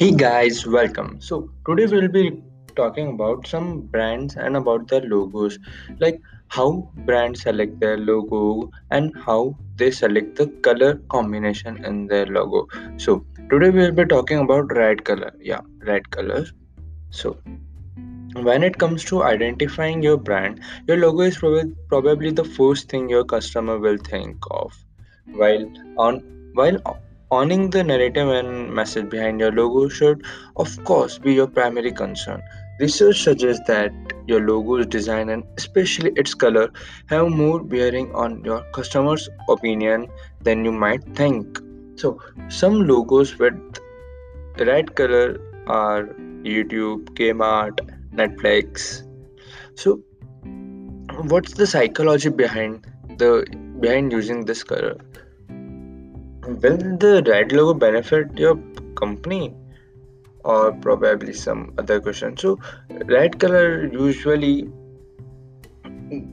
Hey guys, welcome. So today we'll be talking about some brands and about their logos, like how brands select their logo and how they select the color combination in their logo. So today we'll be talking about red color. Yeah, red color. So when it comes to identifying your brand, your logo is prob- probably the first thing your customer will think of. While on while owning the narrative and message behind your logo should, of course, be your primary concern. Research suggests that your logo's design and especially its color have more bearing on your customer's opinion than you might think. So, some logos with red color are YouTube, Kmart, Netflix. So, what's the psychology behind the behind using this color? Will the red logo benefit your company? Or probably some other question? So, red color usually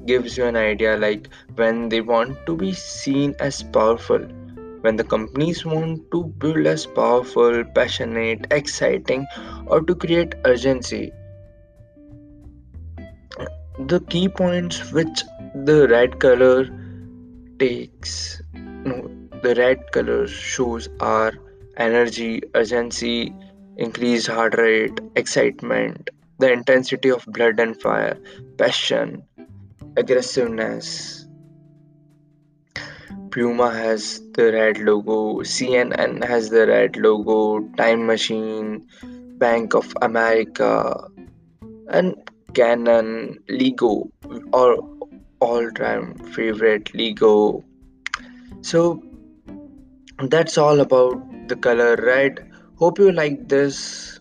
gives you an idea like when they want to be seen as powerful. When the companies want to build as powerful passionate exciting or to create urgency. The key points which the red color takes no the red color shows are energy urgency increased heart rate excitement the intensity of blood and fire passion aggressiveness Puma has the red logo, CNN has the red logo, Time Machine, Bank of America, and Canon, Lego, or all-time favorite Lego. So that's all about the color red. Hope you like this.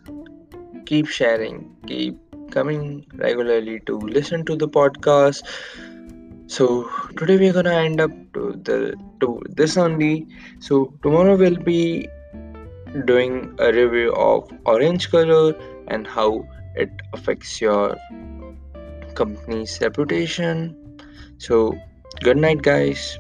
Keep sharing, keep coming regularly to listen to the podcast. So today we're gonna end up to the to this only. So tomorrow we'll be doing a review of orange color and how it affects your company's reputation. So good night guys.